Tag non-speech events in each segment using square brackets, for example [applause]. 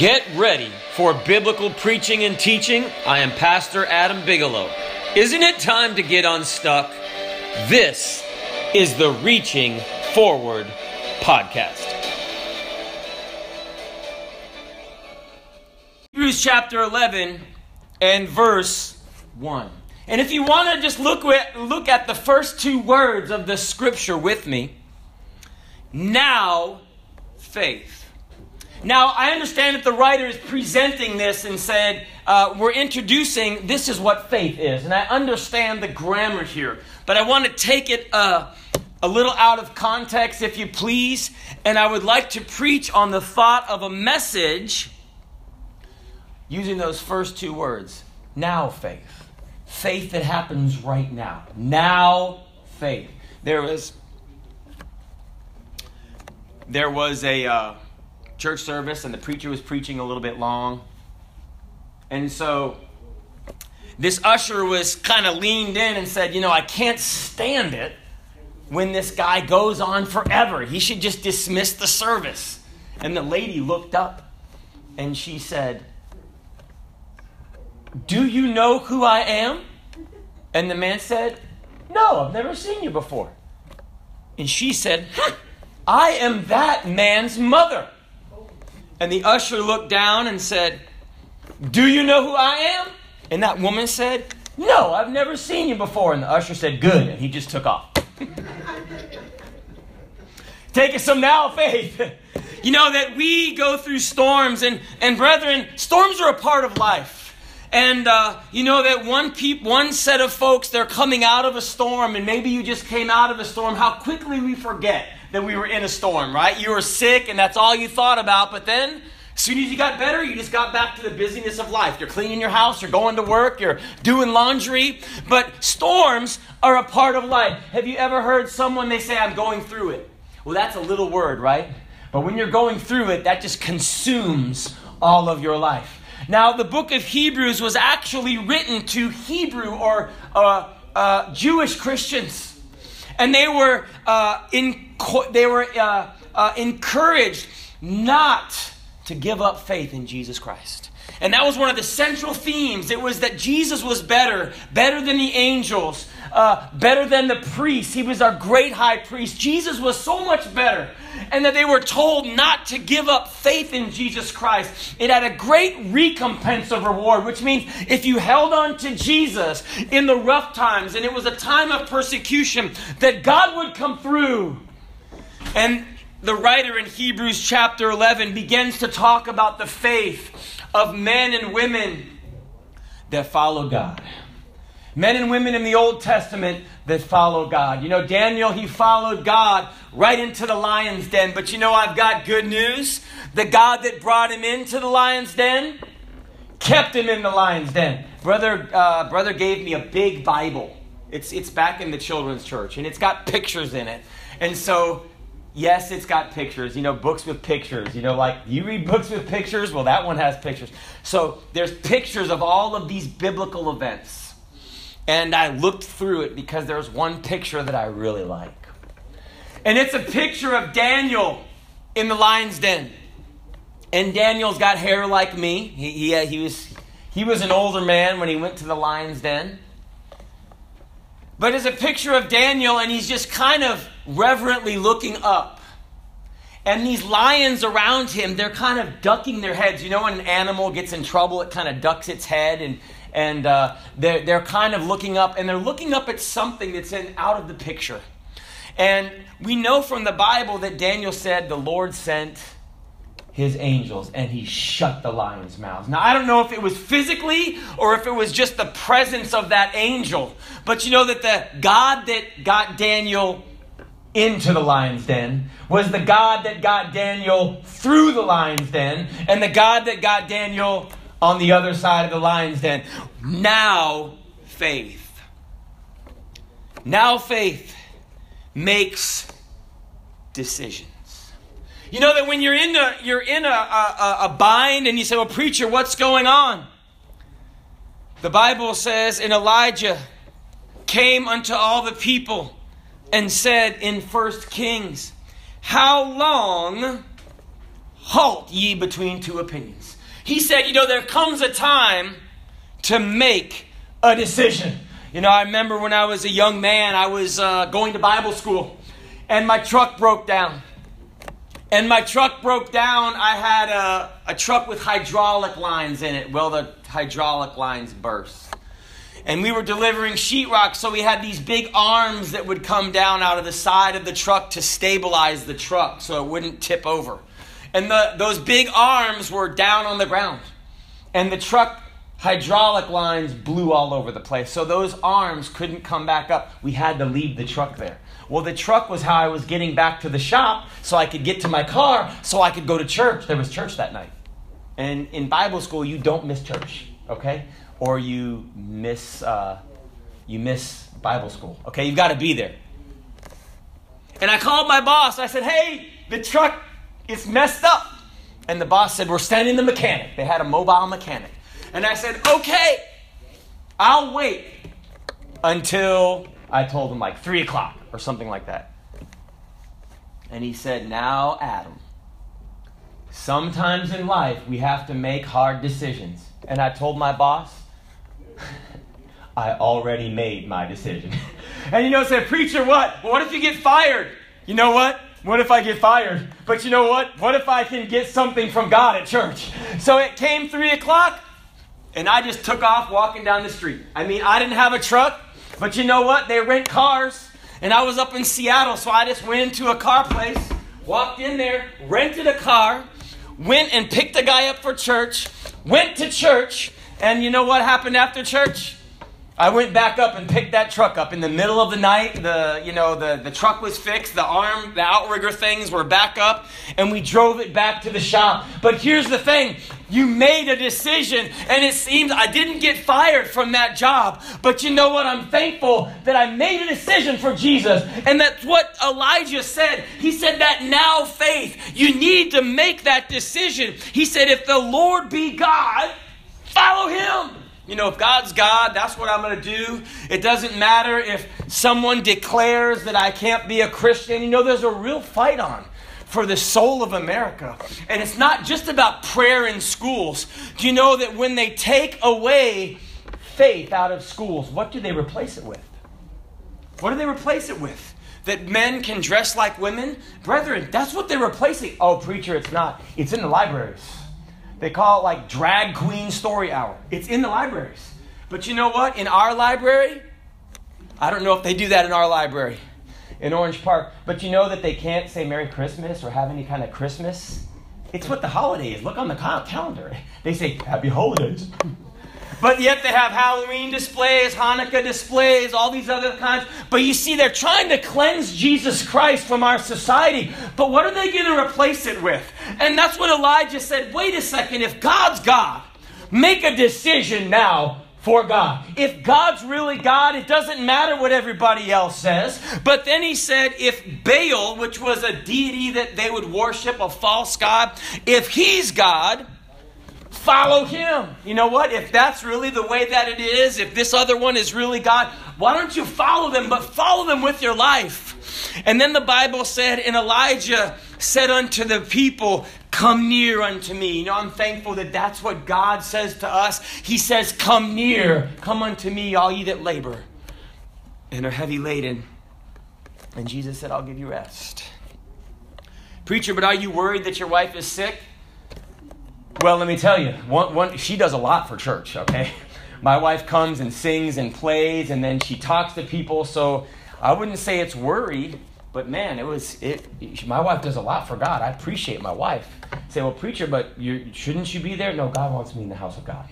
Get ready for biblical preaching and teaching. I am Pastor Adam Bigelow. Isn't it time to get unstuck? This is the Reaching Forward podcast. Hebrews chapter 11 and verse 1. And if you want to just look at, look at the first two words of the scripture with me, now faith. Now, I understand that the writer is presenting this and said, uh, we're introducing this is what faith is. And I understand the grammar here, but I want to take it uh, a little out of context, if you please. And I would like to preach on the thought of a message using those first two words now faith. Faith that happens right now. Now faith. There was, there was a. Uh, church service and the preacher was preaching a little bit long. And so this usher was kind of leaned in and said, You know, I can't stand it when this guy goes on forever. He should just dismiss the service. And the lady looked up and she said, Do you know who I am? And the man said, No, I've never seen you before. And she said, I am that man's mother. And the usher looked down and said, Do you know who I am? And that woman said, No, I've never seen you before. And the usher said, Good. And he just took off. [laughs] Take Taking some now faith. [laughs] you know that we go through storms, and, and brethren, storms are a part of life. And uh, you know that one peop- one set of folks, they're coming out of a storm, and maybe you just came out of a storm. How quickly we forget that we were in a storm, right? You were sick and that's all you thought about, but then as soon as you got better, you just got back to the busyness of life. You're cleaning your house, you're going to work, you're doing laundry. But storms are a part of life. Have you ever heard someone they say, I'm going through it? Well, that's a little word, right? But when you're going through it, that just consumes all of your life. Now, the book of Hebrews was actually written to Hebrew or uh, uh, Jewish Christians. And they were uh, in they were uh, uh, encouraged not to give up faith in Jesus Christ. And that was one of the central themes. It was that Jesus was better, better than the angels, uh, better than the priests. He was our great high priest. Jesus was so much better. And that they were told not to give up faith in Jesus Christ. It had a great recompense of reward, which means if you held on to Jesus in the rough times and it was a time of persecution, that God would come through and the writer in Hebrews chapter 11 begins to talk about the faith of men and women that follow God. Men and women in the Old Testament that follow God. You know, Daniel, he followed God right into the lion's den. But you know, I've got good news. The God that brought him into the lion's den kept him in the lion's den. Brother, uh, brother gave me a big Bible. It's, it's back in the children's church, and it's got pictures in it. And so yes, it's got pictures, you know, books with pictures. You know, like you read books with pictures, well, that one has pictures. So there's pictures of all of these biblical events. And I looked through it because there's one picture that I really like. And it's a picture of Daniel in the lion's den. And Daniel's got hair like me. He, he, uh, he, was, he was an older man when he went to the lion's den. But it's a picture of Daniel, and he's just kind of reverently looking up. And these lions around him, they're kind of ducking their heads. You know, when an animal gets in trouble, it kind of ducks its head, and, and uh, they're, they're kind of looking up, and they're looking up at something that's in, out of the picture. And we know from the Bible that Daniel said the Lord sent his angels and he shut the lions' mouths. Now, I don't know if it was physically or if it was just the presence of that angel, but you know that the God that got Daniel into the lion's den was the God that got Daniel through the lion's den and the God that got Daniel on the other side of the lion's den. Now, faith. Now, faith makes decisions. You know that when you're in a, you're in a, a, a bind and you say, well, preacher, what's going on? The Bible says, and Elijah came unto all the people and said in First Kings, How long halt ye between two opinions. He said, you know, there comes a time to make a decision. You know, I remember when I was a young man, I was uh, going to Bible school, and my truck broke down. And my truck broke down. I had a, a truck with hydraulic lines in it. Well, the hydraulic lines burst. And we were delivering sheetrock, so we had these big arms that would come down out of the side of the truck to stabilize the truck so it wouldn't tip over. And the, those big arms were down on the ground. And the truck hydraulic lines blew all over the place. So those arms couldn't come back up. We had to leave the truck there. Well, the truck was how I was getting back to the shop so I could get to my car so I could go to church. There was church that night. And in Bible school, you don't miss church, okay? Or you miss, uh, you miss Bible school, okay? You've got to be there. And I called my boss. I said, hey, the truck is messed up. And the boss said, we're sending the mechanic. They had a mobile mechanic. And I said, okay, I'll wait until I told him like 3 o'clock or something like that. And he said, Now, Adam, sometimes in life we have to make hard decisions. And I told my boss, [laughs] I already made my decision. [laughs] and you know, said, Preacher, what? What if you get fired? You know what? What if I get fired? But you know what? What if I can get something from God at church? So it came three o'clock, and I just took off walking down the street. I mean, I didn't have a truck, but you know what? They rent cars. And I was up in Seattle, so I just went into a car place, walked in there, rented a car, went and picked a guy up for church, went to church, and you know what happened after church? I went back up and picked that truck up in the middle of the night. The you know the, the truck was fixed, the arm, the outrigger things were back up, and we drove it back to the shop. But here's the thing: you made a decision, and it seems I didn't get fired from that job. But you know what? I'm thankful that I made a decision for Jesus, and that's what Elijah said. He said that now faith, you need to make that decision. He said, if the Lord be God, follow Him. You know, if God's God, that's what I'm going to do. It doesn't matter if someone declares that I can't be a Christian. You know, there's a real fight on for the soul of America. And it's not just about prayer in schools. Do you know that when they take away faith out of schools, what do they replace it with? What do they replace it with? That men can dress like women? Brethren, that's what they're replacing. Oh, preacher, it's not. It's in the libraries. They call it like drag queen story hour. It's in the libraries. But you know what? In our library, I don't know if they do that in our library in Orange Park, but you know that they can't say Merry Christmas or have any kind of Christmas? It's what the holiday is. Look on the calendar. They say Happy Holidays. But yet they have Halloween displays, Hanukkah displays, all these other kinds. But you see, they're trying to cleanse Jesus Christ from our society. But what are they going to replace it with? And that's what Elijah said wait a second, if God's God, make a decision now for God. If God's really God, it doesn't matter what everybody else says. But then he said, if Baal, which was a deity that they would worship, a false God, if he's God, follow him. You know what? If that's really the way that it is, if this other one is really God, why don't you follow them, but follow them with your life? And then the Bible said, and Elijah said unto the people, Come near unto me. You know, I'm thankful that that's what God says to us. He says, Come near, come unto me, all ye that labor and are heavy laden. And Jesus said, I'll give you rest. Preacher, but are you worried that your wife is sick? Well, let me tell you, one, one, she does a lot for church, okay? [laughs] My wife comes and sings and plays, and then she talks to people, so I wouldn't say it's worry, but man, it was, it, my wife does a lot for God. I appreciate my wife. Say, well, preacher, but shouldn't you be there? No, God wants me in the house of God.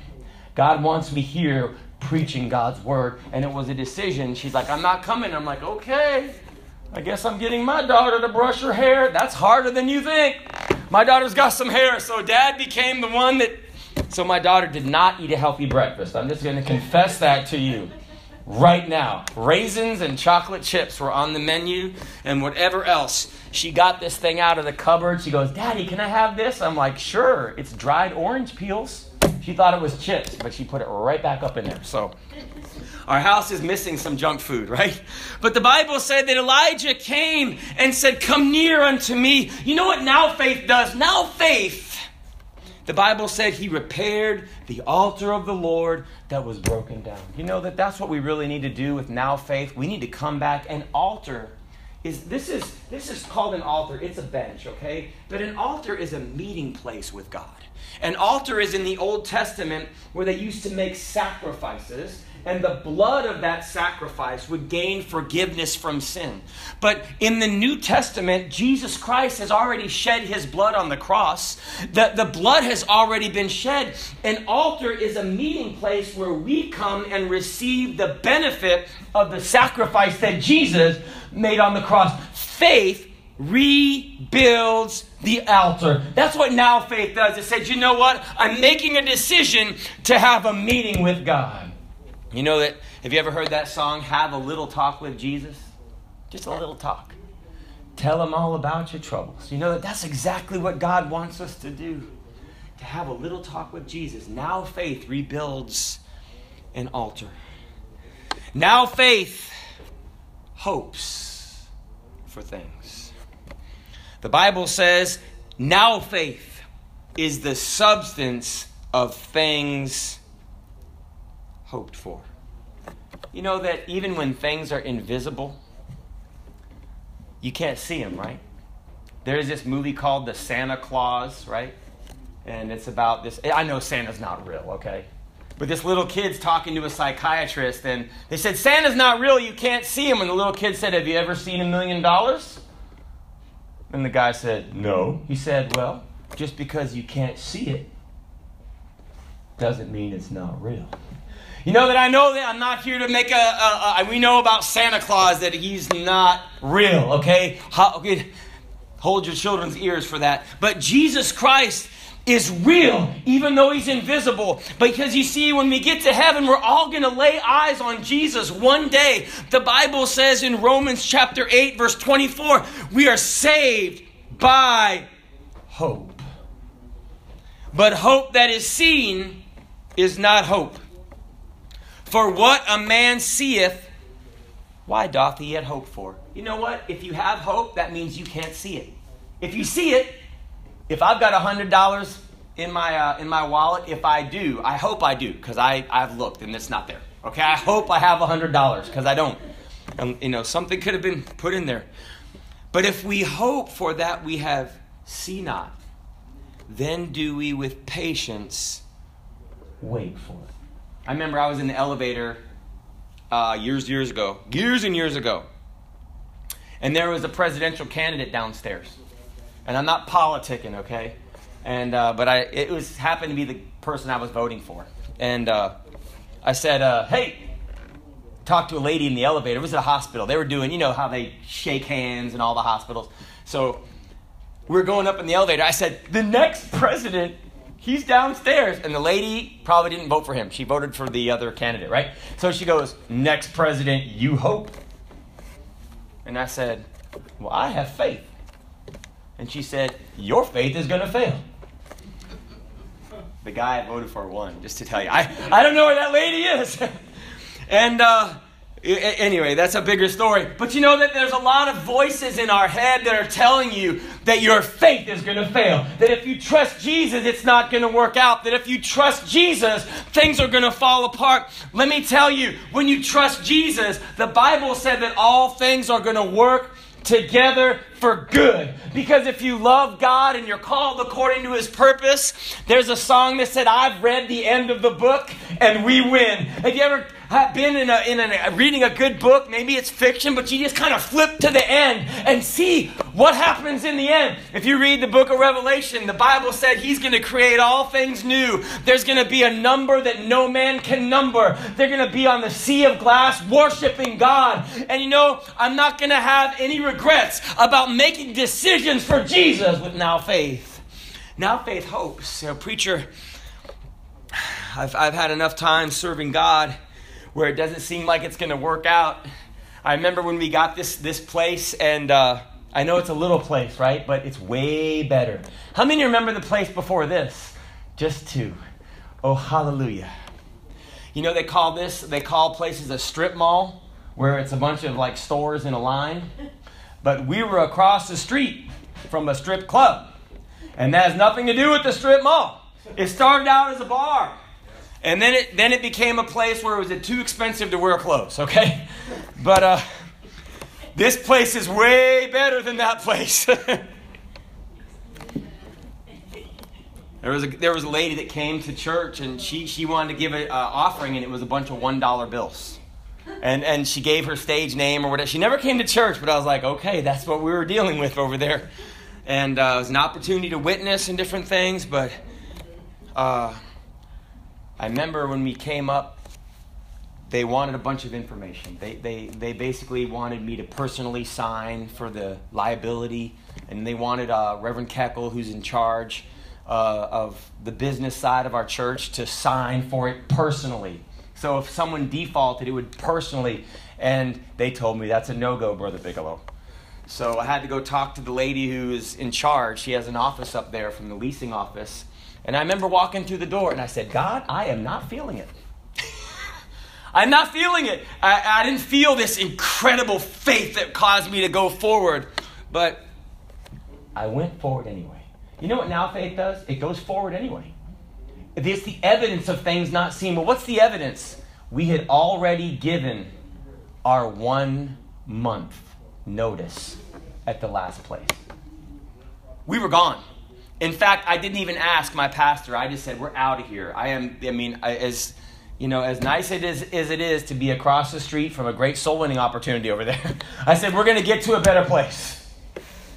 God wants me here preaching God's word, and it was a decision. She's like, I'm not coming. I'm like, okay, I guess I'm getting my daughter to brush her hair. That's harder than you think. My daughter's got some hair, so dad became the one that. So my daughter did not eat a healthy breakfast. I'm just going to confess that to you right now. Raisins and chocolate chips were on the menu and whatever else. She got this thing out of the cupboard. She goes, Daddy, can I have this? I'm like, Sure. It's dried orange peels. She thought it was chips, but she put it right back up in there. So our house is missing some junk food, right? But the Bible said that Elijah came and said, Come near unto me. You know what now faith does? Now faith the Bible said he repaired the altar of the Lord that was broken down. You know that that's what we really need to do with now faith. We need to come back and altar is this is this is called an altar. It's a bench, okay? But an altar is a meeting place with God. An altar is in the Old Testament where they used to make sacrifices and the blood of that sacrifice would gain forgiveness from sin. But in the New Testament, Jesus Christ has already shed his blood on the cross. The, the blood has already been shed. An altar is a meeting place where we come and receive the benefit of the sacrifice that Jesus made on the cross. Faith rebuilds the altar. That's what now faith does. It says, you know what? I'm making a decision to have a meeting with God. You know that, have you ever heard that song, Have a Little Talk with Jesus? Just a little talk. Tell him all about your troubles. You know that that's exactly what God wants us to do. To have a little talk with Jesus. Now faith rebuilds an altar. Now faith hopes for things. The Bible says, now faith is the substance of things hoped for. You know that even when things are invisible, you can't see them, right? There's this movie called The Santa Clause, right? And it's about this. I know Santa's not real, okay? But this little kid's talking to a psychiatrist, and they said, Santa's not real, you can't see him. And the little kid said, Have you ever seen a million dollars? And the guy said, No. He said, Well, just because you can't see it doesn't mean it's not real. You know that I know that I'm not here to make a, a, a we know about Santa Claus that he's not real, okay? How, okay? Hold your children's ears for that. But Jesus Christ is real, even though he's invisible. Because you see, when we get to heaven, we're all going to lay eyes on Jesus one day. The Bible says in Romans chapter 8, verse 24, we are saved by hope. But hope that is seen is not hope. For what a man seeth, why doth he yet hope for? You know what? If you have hope, that means you can't see it. If you see it, if I've got a hundred dollars in my uh, in my wallet, if I do, I hope I do because I've looked and it's not there. Okay, I hope I have a hundred dollars because I don't. And, you know, something could have been put in there. But if we hope for that we have see not, then do we with patience wait for it. I remember I was in the elevator uh, years, years ago, years and years ago, and there was a presidential candidate downstairs. And I'm not politicking, okay? And uh, but I it was happened to be the person I was voting for, and uh, I said, uh, "Hey." Talked to a lady in the elevator. It was at a hospital. They were doing, you know, how they shake hands in all the hospitals. So we're going up in the elevator. I said, The next president He's downstairs. And the lady probably didn't vote for him. She voted for the other candidate, right? So she goes, Next president, you hope. And I said, Well, I have faith. And she said, Your faith is going to fail. The guy I voted for won, just to tell you. I, I don't know where that lady is. [laughs] and, uh, Anyway, that's a bigger story. But you know that there's a lot of voices in our head that are telling you that your faith is going to fail. That if you trust Jesus, it's not going to work out. That if you trust Jesus, things are going to fall apart. Let me tell you, when you trust Jesus, the Bible said that all things are going to work together for good. Because if you love God and you're called according to his purpose, there's a song that said, I've read the end of the book and we win. Have you ever been in a, in a reading a good book, maybe it's fiction, but you just kind of flip to the end and see what happens in the end. If you read the book of Revelation, the Bible said he's going to create all things new. There's going to be a number that no man can number. They're going to be on the sea of glass worshiping God. And you know, I'm not going to have any regrets about making decisions for Jesus with now faith. Now faith hopes. You know, preacher, I've, I've had enough time serving God where it doesn't seem like it's going to work out. I remember when we got this this place, and uh, I know it's a little place, right? But it's way better. How many remember the place before this? Just two. Oh, hallelujah. You know, they call this, they call places a strip mall where it's a bunch of like stores in a line. But we were across the street from a strip club. And that has nothing to do with the strip mall. It started out as a bar. And then it, then it became a place where it was too expensive to wear clothes, okay? [laughs] But uh, this place is way better than that place. [laughs] there, was a, there was a lady that came to church and she, she wanted to give an uh, offering and it was a bunch of $1 bills. And, and she gave her stage name or whatever. She never came to church, but I was like, okay, that's what we were dealing with over there. And uh, it was an opportunity to witness and different things, but uh, I remember when we came up, they wanted a bunch of information. They, they, they basically wanted me to personally sign for the liability, and they wanted uh, Reverend Keckle, who's in charge uh, of the business side of our church, to sign for it personally. So if someone defaulted, it would personally. And they told me that's a no go, Brother Bigelow. So I had to go talk to the lady who is in charge. She has an office up there from the leasing office. And I remember walking through the door and I said, God, I am not feeling it. [laughs] I'm not feeling it. I, I didn't feel this incredible faith that caused me to go forward. But I went forward anyway. You know what now faith does? It goes forward anyway. It's the evidence of things not seen. But what's the evidence? We had already given our one month notice at the last place. We were gone. In fact, I didn't even ask my pastor. I just said, "We're out of here." I am. I mean, as you know, as nice it is, as it is to be across the street from a great soul winning opportunity over there, [laughs] I said, "We're going to get to a better place."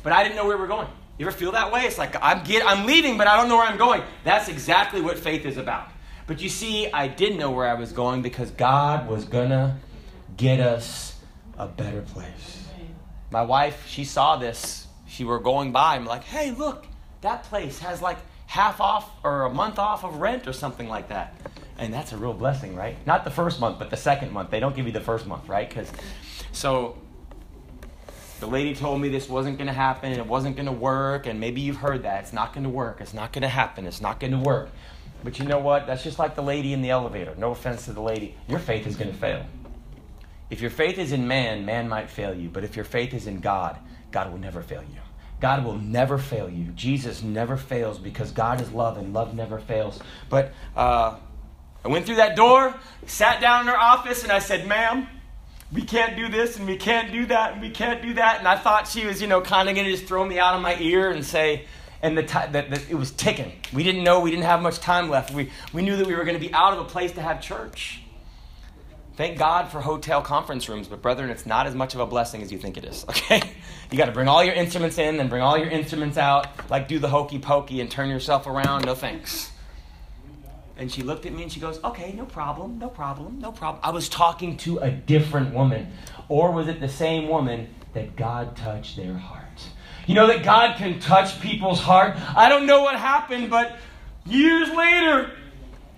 But I didn't know where we were going. You ever feel that way? It's like I'm get, I'm leaving, but I don't know where I'm going. That's exactly what faith is about. But you see, I didn't know where I was going because God was gonna get us a better place. My wife, she saw this. She were going by. I'm like, hey, look, that place has like half off or a month off of rent or something like that. And that's a real blessing, right? Not the first month, but the second month. They don't give you the first month, right? Because so the lady told me this wasn't going to happen, and it wasn't going to work, and maybe you've heard that. It's not going to work. It's not going to happen. It's not going to work. But you know what? That's just like the lady in the elevator. No offense to the lady. Your faith is going to fail. If your faith is in man, man might fail you. But if your faith is in God, God will never fail you. God will never fail you. Jesus never fails because God is love and love never fails. But uh, I went through that door, sat down in her office, and I said, Ma'am, we can't do this and we can't do that and we can't do that. And I thought she was, you know, kind of going to just throw me out of my ear and say, and the t- that, it was ticking. We didn't know, we didn't have much time left. We, we knew that we were going to be out of a place to have church. Thank God for hotel conference rooms, but brethren, it's not as much of a blessing as you think it is, [laughs] okay? You got to bring all your instruments in, then bring all your instruments out, like do the hokey pokey and turn yourself around. No thanks. And she looked at me and she goes, Okay, no problem, no problem, no problem. I was talking to a different woman. Or was it the same woman that God touched their heart? You know that God can touch people's heart? I don't know what happened, but years later,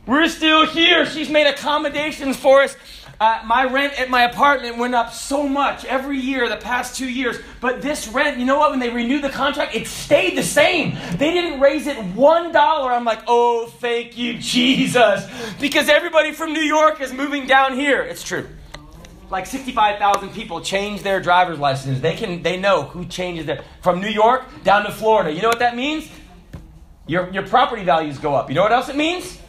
we're still here. She's made accommodations for us. Uh, my rent at my apartment went up so much every year the past two years. But this rent, you know what? When they renewed the contract, it stayed the same. They didn't raise it one dollar. I'm like, oh, thank you, [laughs] Jesus. Because everybody from New York is moving down here. It's true. Like 65,000 people change their driver's license. They can they know who changes their from New York down to Florida. You know what that means? Your, your property values go up. You know what else it means?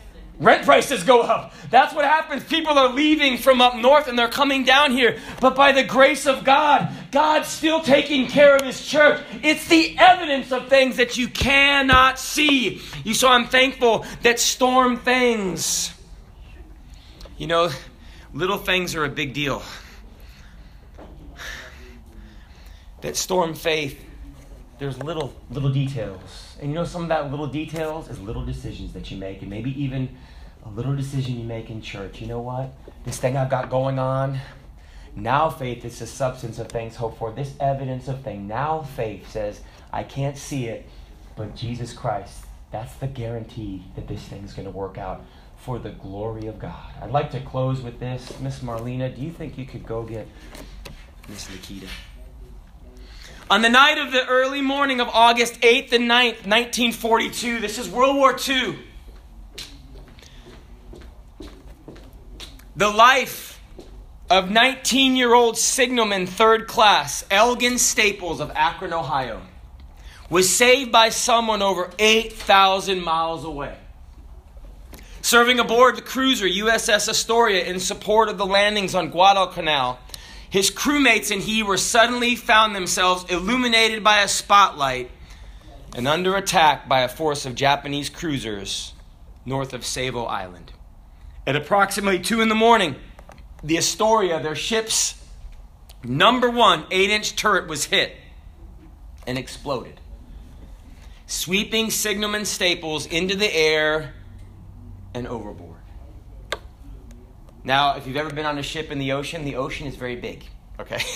Rent prices go up. That's what happens. People are leaving from up north and they're coming down here. But by the grace of God, God's still taking care of His church. It's the evidence of things that you cannot see. You saw, I'm thankful that storm things. You know, little things are a big deal. That storm faith, there's little little details and you know, some of that little details is little decisions that you make, and maybe even a little decision you make in church. You know what? This thing I've got going on, now faith is the substance of things hoped for. This evidence of things. Now faith says, I can't see it, but Jesus Christ, that's the guarantee that this thing's going to work out for the glory of God. I'd like to close with this. Miss Marlena, do you think you could go get Miss Nikita? On the night of the early morning of August 8th and 9th, 1942, this is World War II. The life of 19 year old signalman third class Elgin Staples of Akron, Ohio, was saved by someone over 8,000 miles away. Serving aboard the cruiser USS Astoria in support of the landings on Guadalcanal, his crewmates and he were suddenly found themselves illuminated by a spotlight and under attack by a force of Japanese cruisers north of Savo Island. At approximately 2 in the morning, the Astoria, their ship's number one 8 inch turret, was hit and exploded, sweeping signalman Staples into the air and overboard. Now, if you've ever been on a ship in the ocean, the ocean is very big, okay? [laughs]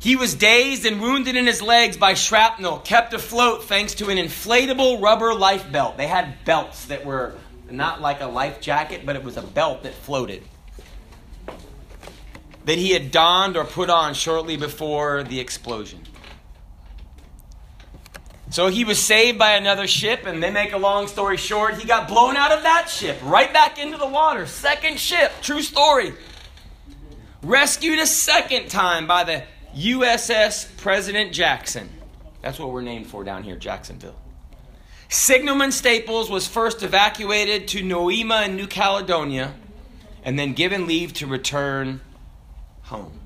He was dazed and wounded in his legs by shrapnel, kept afloat thanks to an inflatable rubber life belt. They had belts that were not like a life jacket, but it was a belt that floated. That he had donned or put on shortly before the explosion. So he was saved by another ship, and they make a long story short, he got blown out of that ship, right back into the water. Second ship, true story. Rescued a second time by the USS President Jackson. That's what we're named for down here, Jacksonville. Signalman Staples was first evacuated to Noumea in New Caledonia and then given leave to return home.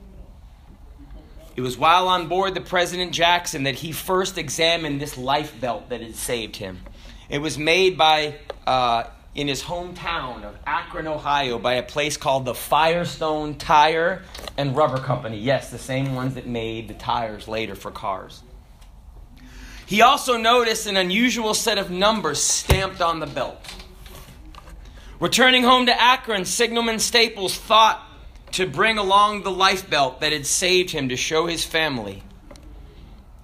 It was while on board the President Jackson that he first examined this life belt that had saved him. It was made by uh, in his hometown of Akron, Ohio, by a place called the Firestone Tire and Rubber Company. Yes, the same ones that made the tires later for cars. He also noticed an unusual set of numbers stamped on the belt. Returning home to Akron, Signalman Staples thought to bring along the life belt that had saved him to show his family.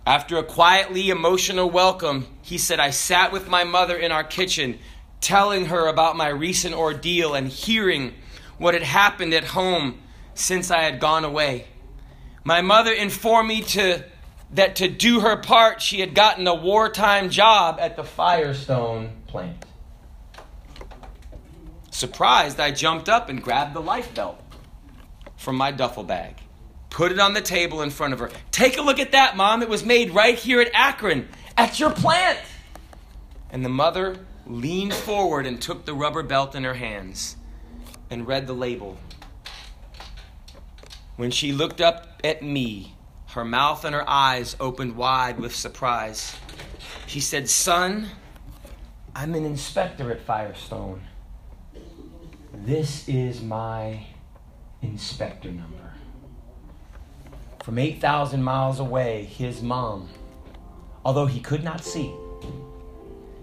After a quietly emotional welcome, he said, I sat with my mother in our kitchen, telling her about my recent ordeal and hearing what had happened at home since I had gone away. My mother informed me to, that to do her part, she had gotten a wartime job at the Firestone plant. Surprised, I jumped up and grabbed the life belt from my duffel bag, put it on the table in front of her. Take a look at that, Mom. It was made right here at Akron, at your plant. And the mother leaned forward and took the rubber belt in her hands and read the label. When she looked up at me, her mouth and her eyes opened wide with surprise. She said, Son, I'm an inspector at Firestone. This is my inspector number. From 8,000 miles away, his mom, although he could not see.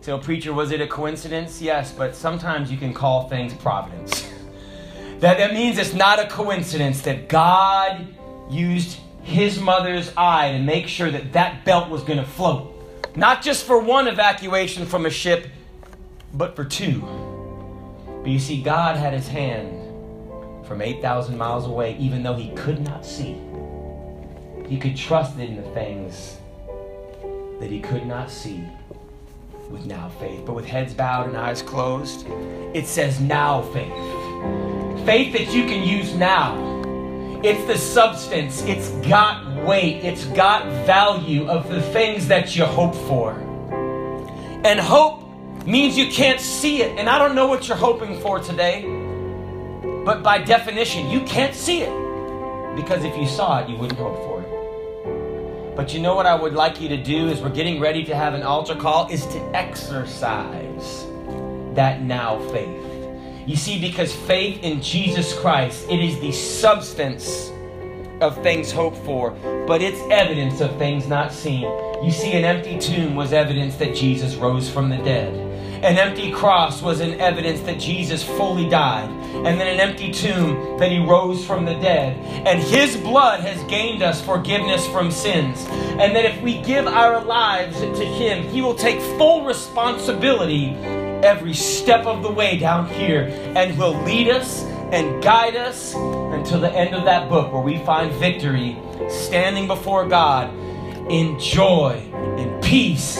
So, preacher, was it a coincidence? Yes, but sometimes you can call things providence. [laughs] that, that means it's not a coincidence that God used his mother's eye to make sure that that belt was going to float. Not just for one evacuation from a ship, but for two. But you see, God had his hand from 8,000 miles away, even though he could not see. He could trust in the things that he could not see with now faith. But with heads bowed and eyes closed, it says now faith. Faith that you can use now. It's the substance, it's got weight, it's got value of the things that you hope for. And hope means you can't see it. And I don't know what you're hoping for today. But by definition, you can't see it. Because if you saw it, you wouldn't hope for it. But you know what I would like you to do as we're getting ready to have an altar call is to exercise that now faith. You see, because faith in Jesus Christ, it is the substance of things hoped for, but it's evidence of things not seen. You see, an empty tomb was evidence that Jesus rose from the dead. An empty cross was an evidence that Jesus fully died. And then an empty tomb that he rose from the dead. And his blood has gained us forgiveness from sins. And that if we give our lives to him, he will take full responsibility every step of the way down here and will lead us and guide us until the end of that book where we find victory standing before God in joy, and peace,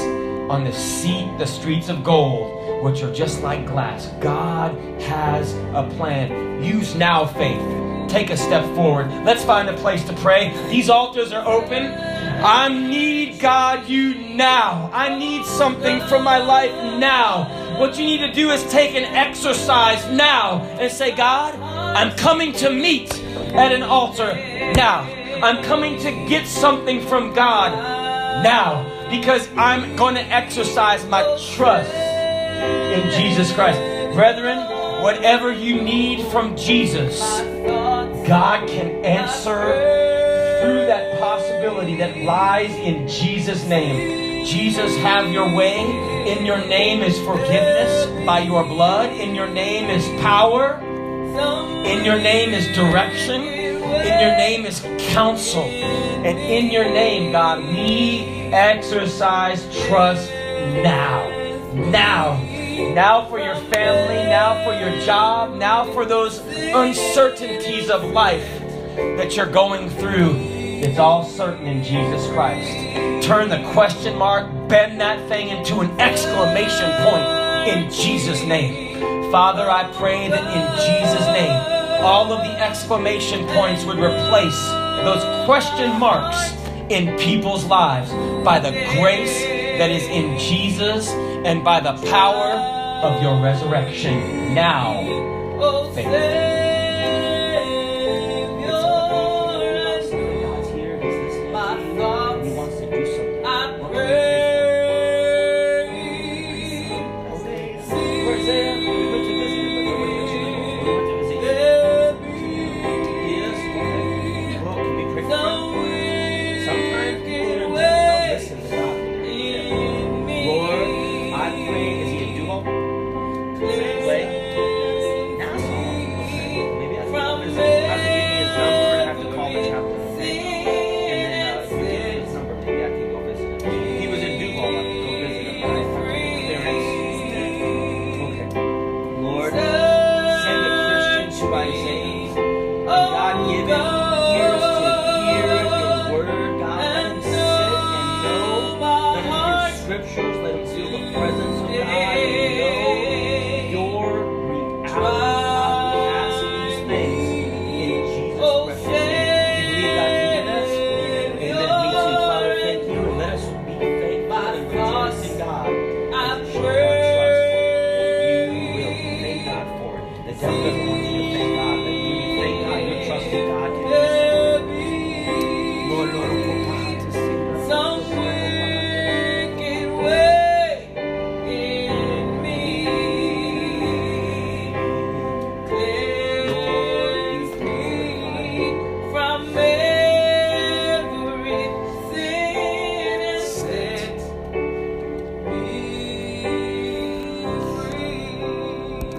on the seat, the streets of gold, which are just like glass. God has a plan. Use now faith. Take a step forward. Let's find a place to pray. These altars are open. I need God you now. I need something from my life now. What you need to do is take an exercise now and say, God, I'm coming to meet at an altar now. I'm coming to get something from God now because I'm going to exercise my trust in Jesus Christ. Brethren, whatever you need from Jesus, God can answer through that possibility that lies in Jesus' name. Jesus, have your way. In your name is forgiveness by your blood. In your name is power. In your name is direction. In your name is counsel. And in your name, God, we exercise trust now. Now. Now for your family, now for your job, now for those uncertainties of life that you're going through. It's all certain in Jesus Christ. Turn the question mark, bend that thing into an exclamation point in Jesus' name. Father, I pray that in Jesus' name, all of the exclamation points would replace those question marks in people's lives by the grace that is in Jesus and by the power of your resurrection. Now, faith.